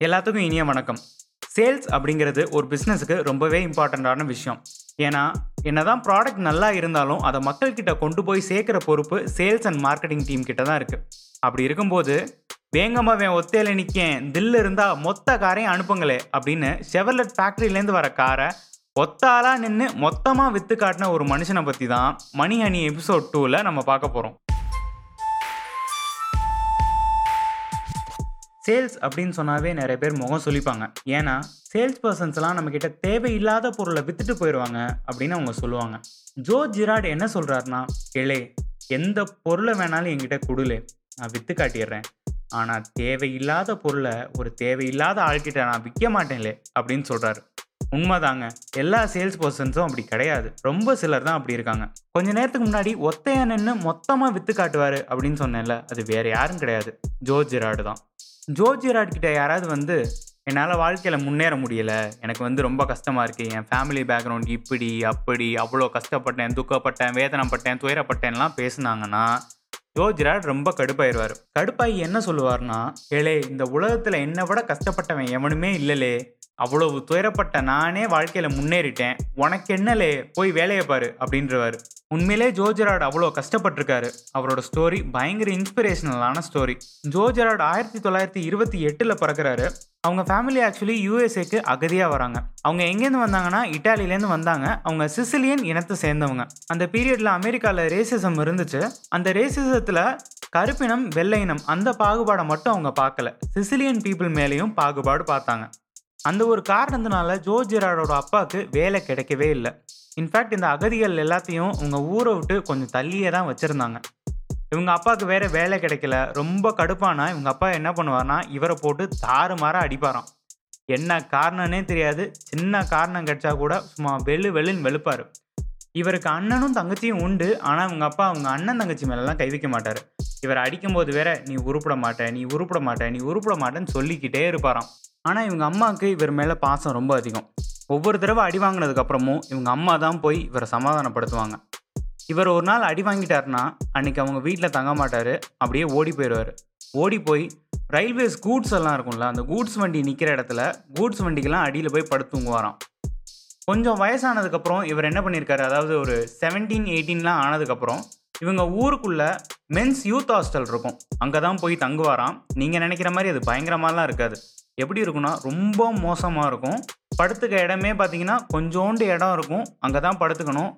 எல்லாத்துக்கும் இனிய வணக்கம். சேல்ஸ் அப்படிங்கிறது ஒரு பிஸ்னஸுக்கு ரொம்பவே இம்பார்ட்டண்ட்டான விஷயம். ஏன்னா என்னதான் ப்ராடக்ட் நல்லா இருந்தாலும் அதை மக்கள்கிட்ட கொண்டு போய் சேர்க்குற பொறுப்பு சேல்ஸ் அண்ட் மார்க்கெட்டிங் டீம் கிட்ட தான் இருக்குது அப்படி இருக்கும்போது வேங்கம்மா வேன் நிற்கேன் தில்லு இருந்தால் மொத்த காரையும் அனுப்புங்களே அப்படின்னு செவர்லெட் ஃபேக்ட்ரியிலேருந்து வர காரை ஒத்தாலாக நின்று மொத்தமாக விற்று காட்டின ஒரு மனுஷனை பற்றி தான் மணி ஹனி எபிசோட் டூவில் நம்ம பார்க்க போகிறோம் சேல்ஸ் அப்படின்னு சொன்னாவே நிறைய பேர் முகம் சொல்லிப்பாங்க ஏன்னா சேல்ஸ் பர்சன்ஸ்லாம் நம்மக்கிட்ட தேவையில்லாத பொருளை விற்றுட்டு போயிடுவாங்க அப்படின்னு அவங்க சொல்லுவாங்க. ஜோ ஜிராட் என்ன சொல்கிறாருன்னா கிளே எந்த பொருளை வேணாலும் என்கிட்ட கொடுலே நான் விற்று காட்டிடுறேன். ஆனால் தேவையில்லாத பொருளை ஒரு தேவையில்லாத ஆள்கிட்ட நான் விற்க மாட்டேன்லே அப்படின்னு சொல்கிறாரு உண்மைதாங்க. எல்லா சேல்ஸ் பர்சன்ஸும் அப்படி கிடையாது. ரொம்ப சிலர் தான் அப்படி இருக்காங்க. கொஞ்ச நேரத்துக்கு முன்னாடி ஒத்தையா நின்று மொத்தமாக விற்று காட்டுவார் அப்படின்னு சொன்னேன்ல அது வேற யாரும் கிடையாது. ஜோ ஜிராடு தான். ஜோஜிராட் கிட்ட யாராவது வந்து என்னால் வாழ்க்கையில் முன்னேற முடியலை. எனக்கு வந்து ரொம்ப கஷ்டமாக இருக்குது என் ஃபேமிலி பேக்ரவுண்ட் இப்படி அப்படி அவ்வளோ கஷ்டப்பட்டேன் துக்கப்பட்டேன் வேதனைப்பட்டேன் துயரப்பட்டேன்லாம் பேசுனாங்கன்னா ஜோஜிராட் ரொம்ப கடுப்பாயிருவார். கடுப்பாகி என்ன சொல்லுவார்னா ஏழே இந்த உலகத்தில் என்னை விட கஷ்டப்பட்டவன் எவனுமே இல்லைலே. அவ்வளவு துயரப்பட்ட நானே வாழ்க்கையில் முன்னேறிட்டேன். உனக்கு என்னலே? போய் வேலையை பாரு. அப்படின்றவாரு. உண்மையிலே ஜோஜராட் அவ்வளோ கஷ்டப்பட்டிருக்காரு. அவரோட ஸ்டோரி பயங்கர இன்ஸ்பிரேஷனலான ஸ்டோரி ஜோஜராட் ஆயிரத்தி தொள்ளாயிரத்தி இருபத்தி எட்டில் பிறக்கிறாரு. அவங்க ஃபேமிலி ஆக்சுவலி யூஎஸ்ஏக்கு அகதியாக வராங்க. அவங்க எங்கேருந்து வந்தாங்கன்னா இட்டாலியிலேருந்து வந்தாங்க. அவங்க சிசிலியன் இனத்தை சேர்ந்தவங்க. அந்த பீரியடில் அமெரிக்காவில் ரேசிசம் இருந்துச்சு. அந்த ரேசிசத்தில் கருப்பினம் வெள்ளை இனம் அந்த பாகுபாடை மட்டும் அவங்க பார்க்கல. சிசிலியன் பீப்புள் மேலேயும் பாகுபாடு பார்த்தாங்க. அந்த ஒரு காரணத்தினால ஜோ ஜெராடோட அப்பாவுக்கு வேலை கிடைக்கவே இல்லை. இன்ஃபேக்ட் இந்த அகதிகள் எல்லாத்தையும் அவங்க ஊரை விட்டு கொஞ்சம் தள்ளியே தான் வச்சுருந்தாங்க. இவங்க அப்பாவுக்கு வேற வேலை கிடைக்கல. ரொம்ப கடுப்பானா இவங்க அப்பா என்ன பண்ணுவார்னா இவரை போட்டு தாறுமாற அடிப்பாராம். என்ன காரணம்னே தெரியாது. சின்ன காரணம் கிடைச்சா கூட சும்மா வெளு வெளுன்னு வெளுப்பார். இவருக்கு அண்ணனும் தங்கச்சியும் உண்டு. ஆனால் இவங்க அப்பா அவங்க அண்ணன் தங்கச்சி மேலெல்லாம் கை வைக்க மாட்டார். இவர் அடிக்கும்போது வேற நீ உருப்பிட மாட்டேன் நீ உருப்பிட மாட்டேன் நீ உருப்பிட மாட்டேன்னு சொல்லிக்கிட்டே இருப்பாராம். ஆனால் இவங்க அம்மாவுக்கு இவர் மேலே பாசம் ரொம்ப அதிகம். ஒவ்வொரு தடவை அடி வாங்கினதுக்கப்புறமும் இவங்க அம்மா தான் போய் இவரை சமாதானப்படுத்துவாங்க. இவர் ஒரு நாள் அடி வாங்கிட்டாருன்னா அன்னைக்கு அவங்க வீட்டில் தங்க மாட்டார் அப்படியே ஓடி போயிடுவார் ஓடி போய் ரயில்வேஸ் கூட்ஸ் எல்லாம் இருக்கும்ல அந்த கூட்ஸ் வண்டி நிற்கிற இடத்துல கூட்ஸ் வண்டிக்கெல்லாம் அடியில் போய் படுத்துங்குவாராம் கொஞ்சம் வயசானதுக்கப்புறம் இவர் என்ன பண்ணியிருக்காரு அதாவது ஒரு செவன்டீன் எயிட்டீன்லாம் ஆனதுக்கப்புறம் இவங்க ஊருக்குள்ளே மென்ஸ் யூத் ஹாஸ்டல் இருக்கும். அங்கே தான் போய் தங்குவாராம். நீங்கள் நினைக்கிற மாதிரி அது பயங்கரமாலாம் இருக்காது. எப்படி இருக்குன்னா ரொம்ப மோசமாக இருக்கும். படுத்துக்க இடமே பார்த்தீங்கன்னா கொஞ்சோண்டு இடம் இருக்கும். அங்கே தான் படுத்துக்கணும்.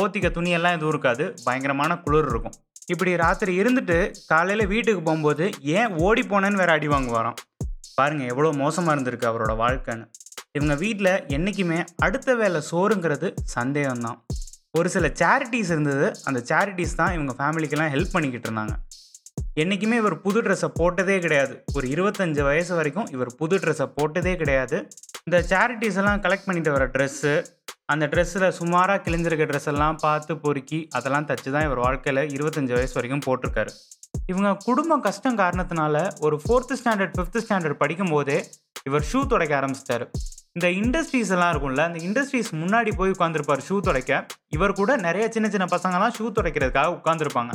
போத்திக்க துணியெல்லாம் எதுவும் இருக்காது. பயங்கரமான குளிர் இருக்கும். இப்படி ராத்திரி இருந்துட்டு காலையில் வீட்டுக்கு போகும்போது ஏன் ஓடி போனேன்னு வேற அடி வாங்குவாராம்? பாருங்கள் எவ்வளோ மோசமாக இருந்திருக்கு அவரோட வாழ்க்கைன்னு. இவங்க வீட்டில் என்றைக்குமே அடுத்த வேலை சோறுங்கிறது சந்தேகம்தான். ஒரு சில சேரிட்டிஸ் இருந்தது. அந்த சேரிட்டிஸ் தான் இவங்க ஃபேமிலிக்கெல்லாம் ஹெல்ப் பண்ணிக்கிட்டு இருந்தாங்க. என்றைக்குமே இவர் புது ட்ரெஸ்ஸை போட்டதே கிடையாது. ஒரு இருபத்தஞ்சு வயசு வரைக்கும் இவர் புது ட்ரெஸ்ஸை போட்டதே கிடையாது. இந்த சேரிட்டிஸ் எல்லாம் கலெக்ட் பண்ணிட்டு வர ட்ரெஸ்ஸு அந்த ட்ரெஸ்ஸில் சுமாராக கிழிஞ்சிருக்க ட்ரெஸ் எல்லாம் பார்த்து பொறுக்கி அதெல்லாம் தச்சு தான் இவர் வாழ்க்கையில் இருபத்தஞ்சு வயசு வரைக்கும் போட்டிருக்காரு. இவங்க குடும்ப கஷ்டம் காரணத்தினால ஒரு ஃபோர்த்து ஸ்டாண்டர்ட் ஃபிஃப்த்து ஸ்டாண்டர்ட் படிக்கும் போதே இவர் ஷூ துடைக்க ஆரம்பிச்சிட்டாரு. இந்த இண்டஸ்ட்ரீஸ் எல்லாம் இருக்கும்ல அந்த இண்டஸ்ட்ரீஸ் முன்னாடி போய் உட்காந்துருப்பார் ஷூ துடைக்க. இவர் கூட நிறைய சின்ன சின்ன பசங்கள்லாம் ஷூ துடைக்கிறதுக்காக உட்காந்துருப்பாங்க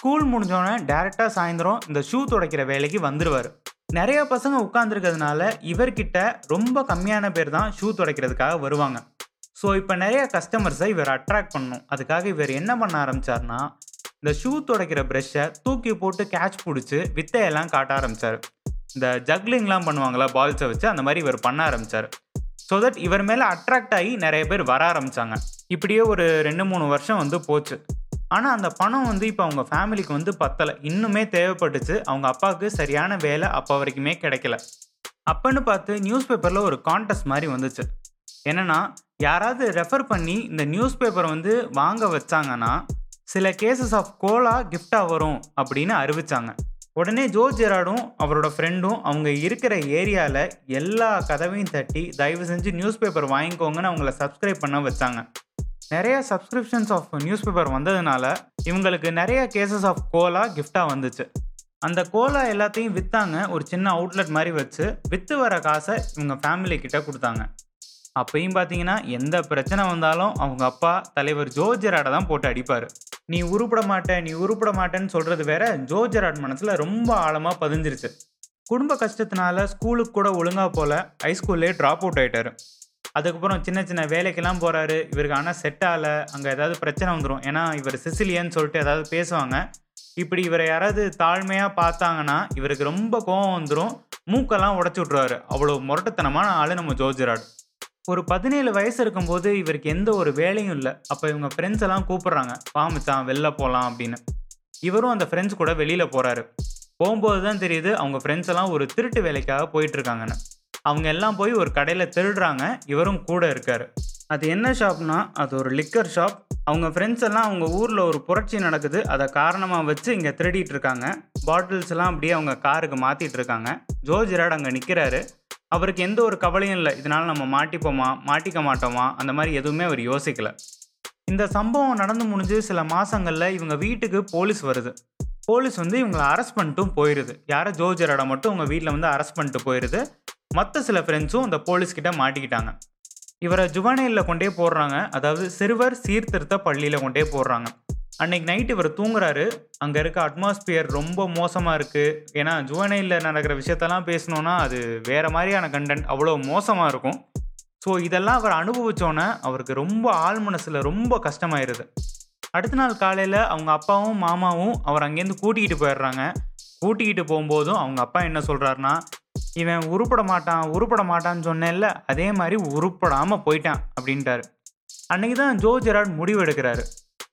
ஸ்கூல் முடிஞ்சோடனே டேரெக்டாக சாயந்தரம் இந்த ஷூ துடைக்கிற வேலைக்கு வந்துடுவார் நிறைய பசங்க உட்காந்துருக்கிறதுனால இவர்கிட்ட ரொம்ப கம்மியான பேர் தான் ஷூ துடைக்கிறதுக்காக வருவாங்க. ஸோ இப்போ நிறைய கஸ்டமர்ஸை இவர் அட்ராக்ட் பண்ணும் அதுக்காக இவர் என்ன பண்ண ஆரம்பிச்சார்னா இந்த ஷூ துடைக்கிற ப்ரெஷ்ஷை தூக்கி போட்டு கேட்ச் பிடிச்சி வித்தையெல்லாம் காட்ட ஆரம்பிச்சார். இந்த ஜக்லிங்லாம் பண்ணுவாங்களா பால்ஸை வச்சு அந்த மாதிரி இவர் பண்ண ஆரம்பிச்சார். ஸோ தட் இவர் மேலே அட்ராக்ட் ஆகி நிறைய பேர் வர ஆரம்பித்தாங்க இப்படியே ஒரு ரெண்டு மூணு வருஷம் வந்து போச்சு. ஆனால் அந்த பணம் வந்து இப்போ அவங்க ஃபேமிலிக்கு வந்து பத்தலை. இன்னுமே தேவைப்பட்டுச்சு. அவங்க அப்பாவுக்கு சரியான வேலை அப்போ வரைக்குமே கிடைக்கல. அப்பன்னு பார்த்து நியூஸ் பேப்பரில் ஒரு கான்டெஸ்ட் மாதிரி வந்துச்சு. என்னென்னா யாராவது ரெஃபர் பண்ணி இந்த நியூஸ் பேப்பரை வந்து வாங்க வச்சாங்கன்னா சில கேசஸ் ஆஃப் கோலா கிஃப்டாக வரும் அப்படின்னு அறிவித்தாங்க உடனே ஜோ ஜெராடும் அவரோட ஃப்ரெண்டும் அவங்க இருக்கிற ஏரியாவில் எல்லா கதவையும் தட்டி தயவு செஞ்சு நியூஸ் பேப்பர் வாங்கிக்கோங்கன்னு அவங்கள சப்ஸ்கிரைப் பண்ண வச்சாங்க. நிறைய சப்ஸ்கிரிப்ஷன்ஸ் ஆஃப் நியூஸ் பேப்பர் வந்ததுனால இவங்களுக்கு நிறைய கேசஸ் ஆஃப் கோலா கிஃப்டாக வந்துச்சு. அந்த கோலா எல்லாத்தையும் விற்றாங்க ஒரு சின்ன அவுட்லெட் மாதிரி வச்சு விற்று வர காசை இவங்க ஃபேமிலி கிட்ட கொடுத்தாங்க. அப்பயும் பார்த்தீங்கன்னா எந்த பிரச்சனை வந்தாலும் அவங்க அப்பா தலைவர் ஜோஜராடை தான் போட்டு அடிப்பார். நீ உருப்பட மாட்டேன் நீ உருப்பட மாட்டேன்னு சொல்கிறது வேற. ஜோஜராட் மனசில் ரொம்ப ஆழமாக பதிஞ்சிருச்சு. குடும்ப கஷ்டத்தினால ஸ்கூலுக்கு கூட ஒழுங்கா போல ஹைஸ்கூல்லே ட்ராப் அவுட் ஆயிட்டாரு. அதுக்கப்புறம் சின்ன சின்ன வேலைக்கெல்லாம் போகிறாரு இவருக்கு ஆனால் செட் ஆகலை. அங்கே ஏதாவது பிரச்சனை வந்துடும் ஏன்னா இவர் சிசிலியன்னு சொல்லிட்டு ஏதாவது பேசுவாங்க. இப்படி இவரை யாராவது தாழ்மையாக பார்த்தாங்கன்னா இவருக்கு ரொம்ப கோபம் வந்துடும் மூக்கெல்லாம் உடச்சி விட்ருவாரு அவ்வளோ முரட்டுத்தனமான ஆளு நம்ம ஜோஜிராட். ஒரு பதினேழு வயசு இருக்கும்போது இவருக்கு எந்த ஒரு வேலையும் இல்லை. அப்போ இவங்க ஃப்ரெண்ட்ஸ் எல்லாம் கூப்பிட்றாங்க. பாமிச்சான் வெளில போகலாம் அப்படின்னு. இவரும் அந்த ஃப்ரெண்ட்ஸ் கூட வெளியில் போகிறாரு போகும்போது தான் தெரியுது அவங்க ஃப்ரெண்ட்ஸ் எல்லாம் ஒரு திருட்டு வேலைக்காக போயிட்டுருக்காங்கன்னு அவங்க எல்லாம் போய் ஒரு கடையில் திருடுறாங்க. இவரும் கூட இருக்கார். அது என்ன ஷாப்னா அது ஒரு லிக்கர் ஷாப் அவங்க ஃப்ரெண்ட்ஸ் எல்லாம் அவங்க ஊரில் ஒரு புரட்சி நடக்குது. அதை காரணமாக வச்சு இங்கே திருடிட்டு இருக்காங்க. பாட்டில்ஸ் எல்லாம் அப்படியே அவங்க காருக்கு மாற்றிட்டு இருக்காங்க. ஜோஜிராட் அங்கே நிற்கிறாரு அவருக்கு எந்த ஒரு கவலையும் இல்லை. இதனால் நம்ம மாட்டிப்போமா? மாட்டிக்க மாட்டோமா? அந்த மாதிரி எதுவுமே அவர் யோசிக்கல. இந்த சம்பவம் நடந்து முடிஞ்சு சில மாதங்களில் இவங்க வீட்டுக்கு போலீஸ் வருது. போலீஸ் வந்து இவங்களை அரெஸ்ட் பண்ணிட்டும் போயிடுது யாரை ஜோஜராட மட்டும் உங்கள் வீட்டில் வந்து அரெஸ்ட் பண்ணிட்டு போயிடுது மற்ற சில ஃப்ரெண்ட்ஸும் இந்த போலீஸ்கிட்ட மாட்டிக்கிட்டாங்க. இவரை ஜுவானையில் கொண்டே போடுறாங்க. அதாவது சிறுவர் சீர்திருத்த பள்ளியில் கொண்டே போடுறாங்க. அன்னைக்கு நைட் இவர் தூங்குறாரு. அங்கே இருக்க அட்மாஸ்பியர் ரொம்ப மோசமாக இருக்குது ஏன்னா ஜுவனையில் நடக்கிற விஷயத்தெல்லாம் பேசணுன்னா அது வேறு மாதிரியான கண்டென்ட் அவ்வளோ மோசமாக இருக்கும். ஸோ இதெல்லாம் அவர் அனுபவித்தோன்னே அவருக்கு ரொம்ப ஆள் மனசில் ரொம்ப கஷ்டமாயிருது. அடுத்த நாள் காலையில் அவங்க அப்பாவும் மாமாவும் அவர் அங்கேருந்து கூட்டிகிட்டு போயிடுறாங்க. கூட்டிக்கிட்டு போகும்போதும் அவங்க அப்பா என்ன சொல்கிறாருன்னா இவன் உருப்பட மாட்டான் உருப்பட மாட்டான்னு சொன்னேன்ல அதே மாதிரி உருப்படாமல் போயிட்டான் அப்படின்ட்டாரு. அன்னைக்கு தான் ஜோ ஜெராட் முடிவு எடுக்கிறாரு.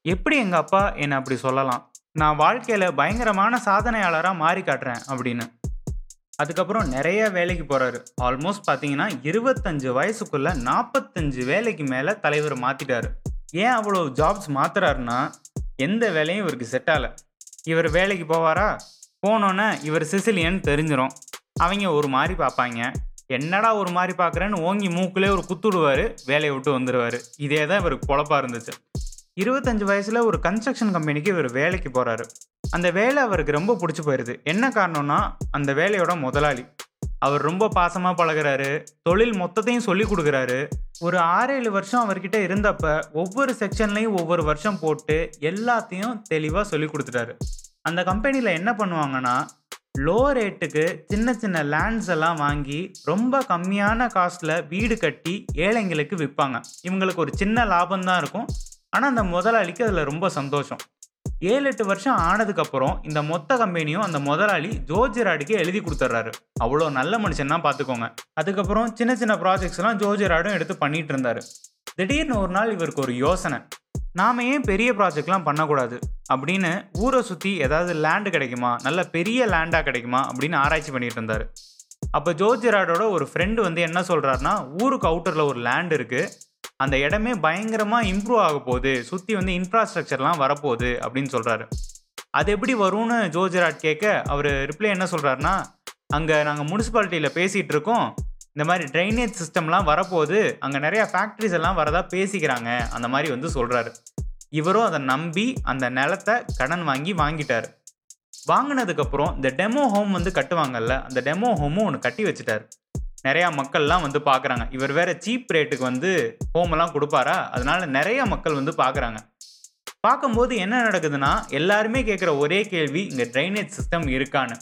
எப்படி எங்கள் அப்பா என்னை அப்படி சொல்லலாம்? நான் வாழ்க்கையில் பயங்கரமான சாதனையாளராக மாறி காட்டுறேன் அப்படின்னு. அதுக்கப்புறம் நிறைய வேலைக்கு போகிறாரு ஆல்மோஸ்ட் பார்த்தீங்கன்னா இருபத்தஞ்சு வயசுக்குள்ள நாற்பத்தஞ்சு வேலைக்கு மேலே தலைவர் மாற்றிட்டாரு ஏன் அவ்வளோ ஜாப்ஸ் மாத்துறாருன்னா எந்த வேலையும் இவருக்கு செட் ஆகலை. இவர் வேலைக்கு போவாரா? போனோன்னே இவர் சிசிலியன் தெரிஞ்சிடும் அவங்க ஒரு மாதிரி பார்ப்பாங்க. என்னடா ஒரு மாதிரி பார்க்குறேன்னு ஓங்கி மூக்குலே ஒரு குத்துடுவார் வேலையை விட்டு வந்துடுவார் இதே தான் இவருக்கு குழப்பாக இருந்துச்சு. இருபத்தஞ்சு வயசில் ஒரு கன்ஸ்ட்ரக்ஷன் கம்பெனிக்கு இவர் வேலைக்கு போகிறாரு அந்த வேலை அவருக்கு ரொம்ப பிடிச்சி போயிடுது என்ன காரணம்னா அந்த வேலையோட முதலாளி. அவர் ரொம்ப பாசமாக பழகுறாரு. தொழில் மொத்தத்தையும் சொல்லி கொடுக்குறாரு. ஒரு ஆறேழு வருஷம் அவர்கிட்ட இருந்தப்ப ஒவ்வொரு செக்ஷன்லையும் ஒவ்வொரு வருஷம் போட்டு எல்லாத்தையும் தெளிவாக சொல்லி கொடுத்துட்டாரு. அந்த கம்பெனியில் என்ன பண்ணுவாங்கன்னா லோ ரேட்டுக்கு சின்ன சின்ன லேண்ட்ஸ் எல்லாம் வாங்கி ரொம்ப கம்மியான காஸ்ட்டில் வீடு கட்டி ஏழைங்களுக்கு விற்பாங்க. இவங்களுக்கு ஒரு சின்ன லாபம் தான் இருக்கும். ஆனால் அந்த முதலாளிக்கு அதில் ரொம்ப சந்தோஷம். ஏழு எட்டு வருஷம் ஆனதுக்கப்புறம் இந்த மொத்த கம்பெனியும் அந்த முதலாளி ஜோஜிராடுக்கு எழுதி கொடுத்துட்றாரு அவ்வளோ நல்ல மனுஷன்னா பார்த்துக்கோங்க அதுக்கப்புறம் சின்ன சின்ன ப்ராஜெக்ட்ஸ்லாம் ஜோஜிராடும் எடுத்து பண்ணிட்டு இருந்தார். திடீர்னு ஒரு நாள் இவருக்கு ஒரு யோசனை. நாம ஏன் பெரிய ப்ராஜெக்ட்லாம் பண்ணக்கூடாது? அப்படின்னு ஊரை சுற்றி ஏதாவது லேண்டு கிடைக்குமா? நல்ல பெரிய லேண்டாக கிடைக்குமா? அப்படின்னு ஆராய்ச்சி பண்ணிகிட்டு இருந்தார். அப்போ ஜோஜிராடோட ஒரு ஃப்ரெண்டு வந்து என்ன சொல்கிறாருன்னா ஊருக்கு அவுட்டரில் ஒரு லேண்ட் இருக்குது அந்த இடமே பயங்கரமாக இம்ப்ரூவ் ஆக போகுது. சுற்றி வந்து இன்ஃப்ராஸ்ட்ரக்சர்லாம் வரப்போகுது அப்படின்னு சொல்கிறாரு அது எப்படி வரும்னு ஜோஜிராட் கேட்க அவர் ரிப்ளை என்ன சொல்கிறாருன்னா அங்கே நாங்கள் முனிசிபாலிட்டியில் பேசிகிட்டு இருக்கோம். இந்த மாதிரி ட்ரைனேஜ் சிஸ்டம்லாம் வரப்போகுது அங்கே நிறையா ஃபேக்ட்ரிஸ் எல்லாம் வரதா பேசிக்கிறாங்க. அந்த மாதிரி வந்து சொல்கிறாரு இவரும் அதை நம்பி அந்த நிலத்தை கடன் வாங்கி வாங்கிட்டார். வாங்கினதுக்கப்புறம் இந்த டெமோ ஹோம் வந்து கட்டுவாங்கல்ல அந்த டெமோ ஹோமும் ஒன்று கட்டி வச்சுட்டார். நிறையா மக்கள்லாம் வந்து பார்க்குறாங்க இவர் வேற சீப் ரேட்டுக்கு வந்து ஹோம் எல்லாம் கொடுப்பாரா? அதனால நிறைய மக்கள் வந்து பார்க்குறாங்க பார்க்கும்போது என்ன நடக்குதுன்னா எல்லாருமே கேட்குற ஒரே கேள்வி இங்கே ட்ரைனேஜ் சிஸ்டம் இருக்கான்னு.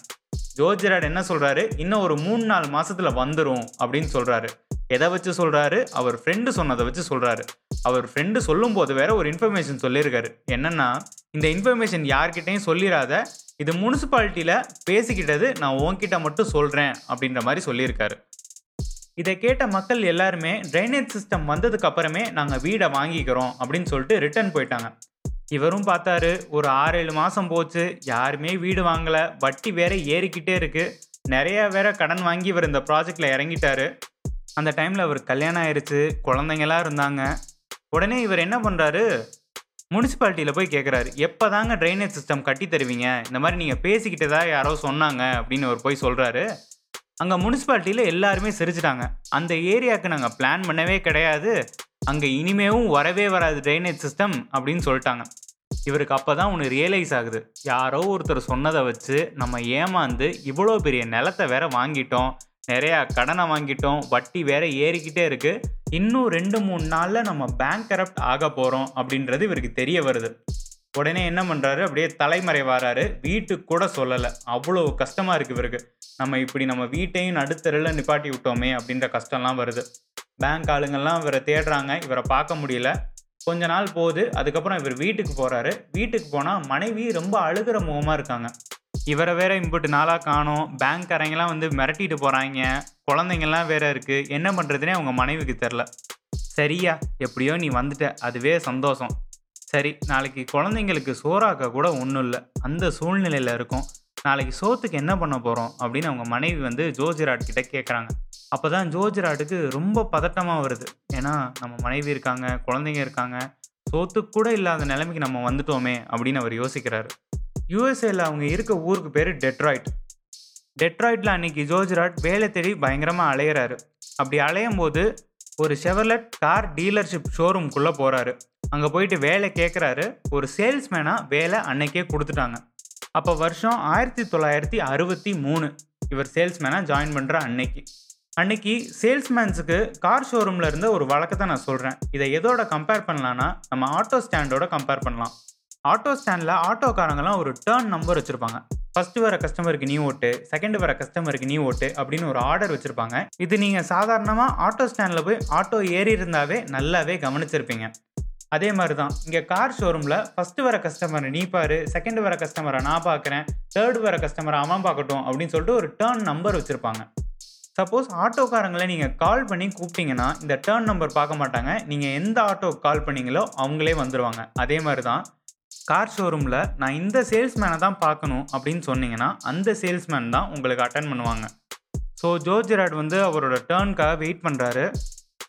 ஜோஜிராட் என்ன சொல்கிறாரு இன்னும் ஒரு மூணு நாலு மாதத்தில் வந்துடும் அப்படின்னு சொல்கிறாரு எதை வச்சு சொல்கிறாரு அவர் ஃப்ரெண்டு சொன்னதை வச்சு சொல்கிறாரு அவர் ஃப்ரெண்டு சொல்லும் போது வேற ஒரு இன்ஃபர்மேஷன் சொல்லியிருக்காரு. என்னென்னா இந்த இன்ஃபர்மேஷன் யார்கிட்டையும் சொல்லிடாத இது முனிசிபாலிட்டியில் பேசிக்கிட்டது நான் உன்கிட்ட மட்டும் சொல்கிறேன் அப்படின்ற மாதிரி சொல்லியிருக்காரு. இதை கேட்ட மக்கள் எல்லாருமே ட்ரைனேஜ் சிஸ்டம் வந்ததுக்கு அப்புறமே நாங்கள் வீடை வாங்கிக்கிறோம் அப்படின்னு சொல்லிட்டு ரிட்டர்ன் போயிட்டாங்க. இவரும் பார்த்தாரு ஒரு ஆறு ஏழு மாதம் போச்சு யாருமே வீடு வாங்கலை வட்டி வேற ஏறிக்கிட்டே இருக்கு. நிறைய வேற கடன் வாங்கி இவர் இந்த ப்ராஜெக்டில் இறங்கிட்டாரு. அந்த டைமில் அவர் கல்யாணம் ஆயிடுச்சு குழந்தைங்களாம் இருந்தாங்க. உடனே இவர் என்ன பண்ணுறாரு முனிசிபாலிட்டியில் போய் கேட்குறாரு எப்போ தாங்க ட்ரைனேஜ் சிஸ்டம் கட்டி தருவீங்க? இந்த மாதிரி நீங்கள் பேசிக்கிட்டதா யாரோ சொன்னாங்க அப்படின்னு அவர் போய் சொல்கிறாரு அங்கே முனிசிபாலிட்டியில் எல்லாருமே சிரிச்சிட்டாங்க. அந்த ஏரியாவுக்கு நாங்கள் பிளான் பண்ணவே கிடையாது. அங்கே இனிமேவும் வரவே வராது ட்ரைனேஜ் சிஸ்டம் அப்படின்னு சொல்லிட்டாங்க. இவருக்கு அப்போ தான் ஒன்று ரியலைஸ் ஆகுது. யாரோ ஒருத்தர் சொன்னதை வச்சு நம்ம ஏமாந்து இவ்வளோ பெரிய நிலத்தை வேற வாங்கிட்டோம். நிறையா கடனை வாங்கிட்டோம். வட்டி வேற ஏறிக்கிட்டே இருக்குது இன்னும் ரெண்டு மூணு நாளில் நம்ம பேங்க் கரப்ட் ஆக போகிறோம் அப்படின்றது இவருக்கு தெரிய வருது. உடனே என்ன பண்ணுறாரு அப்படியே தலைமறை வராரு. வீட்டுக்கு கூட சொல்லலை. அவ்வளோ கஷ்டமாக இருக்குது இவருக்கு. நம்ம இப்படி நம்ம வீட்டையும் நடுத்தரில் நிப்பாட்டி விட்டோமே அப்படின்ற கஷ்டம்லாம் வருது. பேங்க் ஆளுங்கள்லாம் இவரை தேடுறாங்க. இவரை பார்க்க முடியல. கொஞ்ச நாள் போகுது. அதுக்கப்புறம் இவர் வீட்டுக்கு போகிறாரு வீட்டுக்கு போனால் மனைவி ரொம்ப அழுகிற முகமாக இருக்காங்க. இவரை வேற இம்புட்டு நாளாக காணும். பேங்க்காரங்கெல்லாம் வந்து மிரட்டிட்டு போகிறாங்க குழந்தைங்கள்லாம் வேற இருக்குது என்ன பண்ணுறதுனே அவங்க மனைவிக்கு தெரில சரியா எப்படியோ நீ வந்துட்ட. அதுவே சந்தோஷம். சரி நாளைக்கு குழந்தைங்களுக்கு சோறாக்க கூட ஒன்றும் இல்லை. அந்த சூழ்நிலையில் இருக்கும். நாளைக்கு சோத்துக்கு என்ன பண்ண போகிறோம் அப்படின்னு அவங்க மனைவி வந்து ஜோஜிராட் கிட்ட கேட்குறாங்க அப்போ தான் ஜோஜிராட்டுக்கு ரொம்ப பதட்டமாக வருது. ஏன்னா நம்ம மனைவி இருக்காங்க குழந்தைங்க இருக்காங்க சோத்துக்கு கூட இல்லாத நிலைமைக்கு நம்ம வந்துட்டோமே அப்படின்னு அவர் யோசிக்கிறாரு. யூஎஸ்ஏல அவங்க இருக்க ஊருக்கு பேர் டெட்ராய்ட். டெட்ராய்டில் அன்னைக்கு ஜோஜிராட் வேலை தேடி பயங்கரமாக அலையிறாரு. அப்படி அலையும் போது ஒரு செவர்லெட் கார் டீலர்ஷிப் ஷோரூம்குள்ளே போகிறாரு அங்கே போயிட்டு வேலை கேட்குறாரு ஒரு சேல்ஸ்மேனாக வேலை அன்னைக்கே கொடுத்துட்டாங்க. அப்போ வருஷம் ஆயிரத்தி தொள்ளாயிரத்தி அறுபத்தி மூணு இவர் சேல்ஸ்மேனாக ஜாயின் பண்ணுற அன்னைக்கு. அன்னைக்கு சேல்ஸ்மேன்ஸுக்கு கார் ஷோரூமில் இருந்த ஒரு வழக்கத்தை நான் சொல்கிறேன் இதை எதோட கம்பேர் பண்ணலான்னா நம்ம ஆட்டோ ஸ்டாண்டோட கம்பேர் பண்ணலாம். ஆட்டோ ஸ்டாண்டில் ஆட்டோக்காரங்கெல்லாம் ஒரு டேர்ன் நம்பர் வச்சுருப்பாங்க. ஃபஸ்ட்டு வர கஸ்டமருக்கு நீ ஓட்டு செகண்ட் வர கஸ்டமருக்கு நீ ஓட்டு அப்படின்னு ஒரு ஆர்டர் வச்சுருப்பாங்க. இது நீங்கள் சாதாரணமாக ஆட்டோ ஸ்டாண்டில் போய் ஆட்டோ ஏறி இருந்தாவே நல்லாவே கவனிச்சிருப்பீங்க. அதே மாதிரி தான் இங்கே கார் ஷோரூமில் ஃபஸ்ட்டு வர கஸ்டமரை நீ பாரு செகண்ட் வர கஸ்டமரை நான் பார்க்குறேன் தேர்ட் வர கஸ்டமரை அவன் பார்க்கட்டும் அப்படின்னு சொல்லிட்டு ஒரு டேர்ன் நம்பர் வச்சுருப்பாங்க. சப்போஸ் ஆட்டோக்காரங்களை நீங்கள் கால் பண்ணி கூப்பிட்டீங்கன்னா இந்த டேர்ன் நம்பர் பார்க்க மாட்டாங்க. நீங்கள் எந்த ஆட்டோக்கு கால் பண்ணீங்களோ அவங்களே வந்துடுவாங்க அதே மாதிரி தான் கார் ஷோரூமில் நான் இந்த சேல்ஸ்மேனை தான் பார்க்கணும் அப்படின்னு சொன்னீங்கன்னா அந்த சேல்ஸ்மேன் தான் உங்களுக்கு அட்டன் பண்ணுவாங்க. ஸோ ஜோர்ஜிராட் வந்து அவரோட டேர்னுக்காக வெயிட் பண்ணுறாரு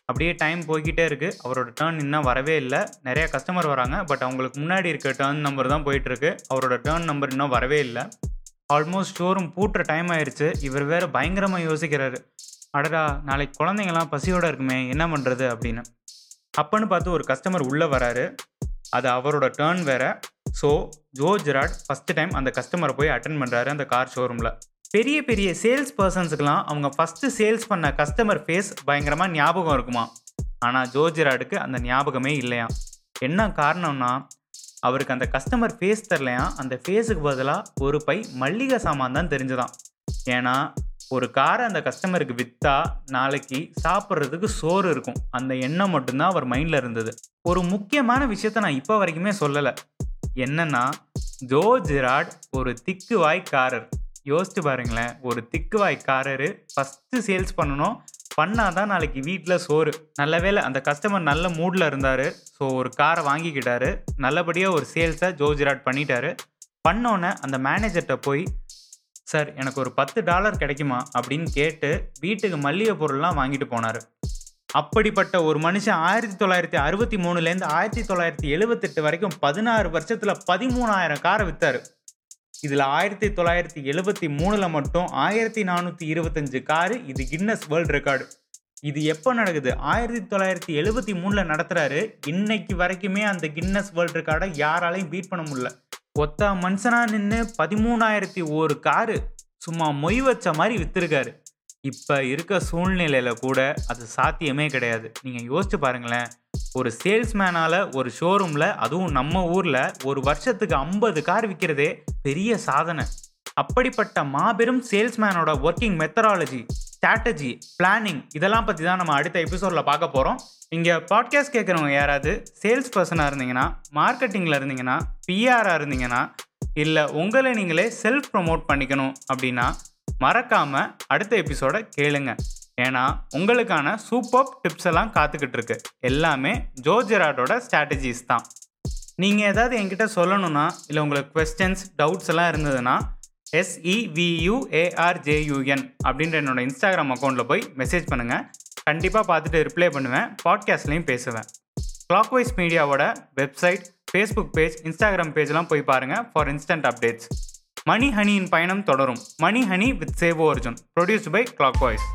அப்படியே டைம் போய்கிட்டே இருக்குது அவரோட டேர்ன் இன்னும் வரவே இல்லை. நிறைய கஸ்டமர் வராங்க. பட் அவங்களுக்கு முன்னாடி இருக்க டேர்ன் நம்பர் தான் போயிட்டுருக்கு அவரோட டேர்ன் நம்பர் இன்னும் வரவே இல்லை. ஆல்மோஸ்ட் ஷோரூம் பூட்டுற டைம் ஆயிடுச்சு இவர் வேறு பயங்கரமாக யோசிக்கிறாரு. அடடா நாளைக்கு குழந்தைங்கலாம் பசியோடு இருக்குமே என்ன பண்ணுறது அப்படின்னு. அப்பன்னு பார்த்து ஒரு கஸ்டமர் உள்ளே வராரு. அது அவரோட டேர்ன் வேற. So Joe Girard first time அந்த கஸ்டமரை போய் அட்டன் பண்ணுறாரு அந்த கார் ஷோரூமில் பெரிய பெரிய சேல்ஸ் பர்சன்ஸுக்கெலாம் அவங்க ஃபஸ்ட்டு சேல்ஸ் பண்ண கஸ்டமர் ஃபேஸ் பயங்கரமாக ஞாபகம் இருக்குமா ஆனால் ஜோ ஜெராடுக்கு அந்த ஞாபகமே இல்லையா என்ன காரணம்னா அவருக்கு அந்த கஸ்டமர் ஃபேஸ் தெரிலையா அந்த ஃபேஸுக்கு பதிலாக ஒரு பை மல்லிகை சாமான் தான் தெரிஞ்சுதான். ஏன்னா ஒரு காரை அந்த கஸ்டமருக்கு விற்றா நாளைக்கு சாப்பிட்றதுக்கு சோறு இருக்கும். அந்த எண்ணம் மட்டும்தான் அவர் மைண்டில் இருந்தது. ஒரு முக்கியமான விஷயத்த நான் இப்போ வரைக்குமே சொல்லலை. என்னன்னா ஜோ ஜிராட் ஒரு திக்கு வாய்க்காரர் யோசிச்சு பாருங்களேன் ஒரு திக்கு வாய்க்காரர் ஃபஸ்ட்டு சேல்ஸ் பண்ணணும் பண்ணாதான் நாளைக்கு வீட்டில் சோறு. நல்ல வேளை அந்த கஸ்டமர் நல்ல மூடில் இருந்தார். ஸோ ஒரு காரை வாங்கிக்கிட்டாரு. நல்லபடியாக ஒரு சேல்ஸை ஜோஜிராட் பண்ணிட்டாரு. பண்ணோன்னே அந்த மேனேஜர்கிட்ட போய் சார் எனக்கு ஒரு பத்து டாலர் கிடைக்குமா? அப்படின்னு கேட்டு வீட்டுக்கு மல்லிகை பொருள்லாம் வாங்கிட்டு போனார். அப்படிப்பட்ட ஒரு மனுஷன் ஆயிரத்தி தொள்ளாயிரத்தி அறுபத்தி மூணுலேருந்து ஆயிரத்தி தொள்ளாயிரத்தி எழுபத்தெட்டு வரைக்கும் பதினாறு வருஷத்தில் பதிமூணாயிரம் காரை விற்றாரு இதில் ஆயிரத்தி தொள்ளாயிரத்தி எழுபத்தி மூணில் மட்டும் ஆயிரத்தி நானூற்றி இருபத்தஞ்சு காரு இது கின்னஸ் வேர்ல்டு ரெக்கார்டு. இது எப்போ நடக்குது? ஆயிரத்தி தொள்ளாயிரத்தி எழுபத்தி மூணில் நடத்துகிறாரு இன்னைக்கு வரைக்குமே அந்த கின்னஸ் வேர்ல்டு ரெக்கார்டை யாராலையும் பீட் பண்ண முடியல. ஒத்த மனுஷனாக நின்று பதிமூணாயிரத்தி ஒரு காரு சும்மா மொய் வச்ச மாதிரி விற்றுருக்காரு இப்போ இருக்க சூழ்நிலையில் கூட அது சாத்தியமே கிடையாது. நீங்கள் யோசிச்சு பாருங்களேன். ஒரு சேல்ஸ்மேனால் ஒரு ஷோரூமில் அதுவும் நம்ம ஊரில் ஒரு வருஷத்துக்கு ஐம்பது கார் விற்கிறதே பெரிய சாதனை. அப்படிப்பட்ட மாபெரும் சேல்ஸ்மேனோட ஒர்க்கிங் மெத்தடாலஜி ஸ்ட்ராட்டஜி பிளானிங் இதெல்லாம் பற்றி தான் நம்ம அடுத்த எபிசோடில் பார்க்க போகிறோம் இங்கே பாட்காஸ்ட் கேட்குறவங்க யாராவது சேல்ஸ் பர்சனாக இருந்தீங்கன்னா மார்க்கெட்டிங்கில் இருந்தீங்கன்னா பிஆராக இருந்தீங்கன்னா இல்லை உங்களை நீங்களே செல்ஃப் ப்ரொமோட் பண்ணிக்கணும் அப்படின்னா மறக்காமல் அடுத்த எபிசோடை கேளுங்கள் ஏன்னா உங்களுக்கான சூப்பர் டிப்ஸ் எல்லாம் காத்துக்கிட்டு இருக்கு எல்லாமே ஜோஜெராடோட ஸ்ட்ராட்டஜிஸ் தான். நீங்கள் ஏதாவது என்கிட்ட சொல்லணும்னா இல்லை உங்களுக்கு கொஸ்டின்ஸ் டவுட்ஸ் எல்லாம் இருந்ததுன்னா எஸ்இவியூஏஆர்ஜேயூஎன் அப்படின்ற என்னோட இன்ஸ்டாகிராம் அக்கௌண்ட்டில் போய் மெசேஜ் பண்ணுங்கள் கண்டிப்பாக பார்த்துட்டு ரிப்ளை பண்ணுவேன். பாட்காஸ்ட்லேயும் பேசுவேன். கிளாக்வைஸ் மீடியாவோட வெப்சைட் ஃபேஸ்புக் பேஜ் இன்ஸ்டாகிராம் பேஜ்லாம் போய் பாருங்கள் ஃபார் இன்ஸ்டன்ட் அப்டேட்ஸ் மணி ஹனியின் பயணம் தொடரும். மணி ஹனி வித் சேவோ Arjun produced by clock voice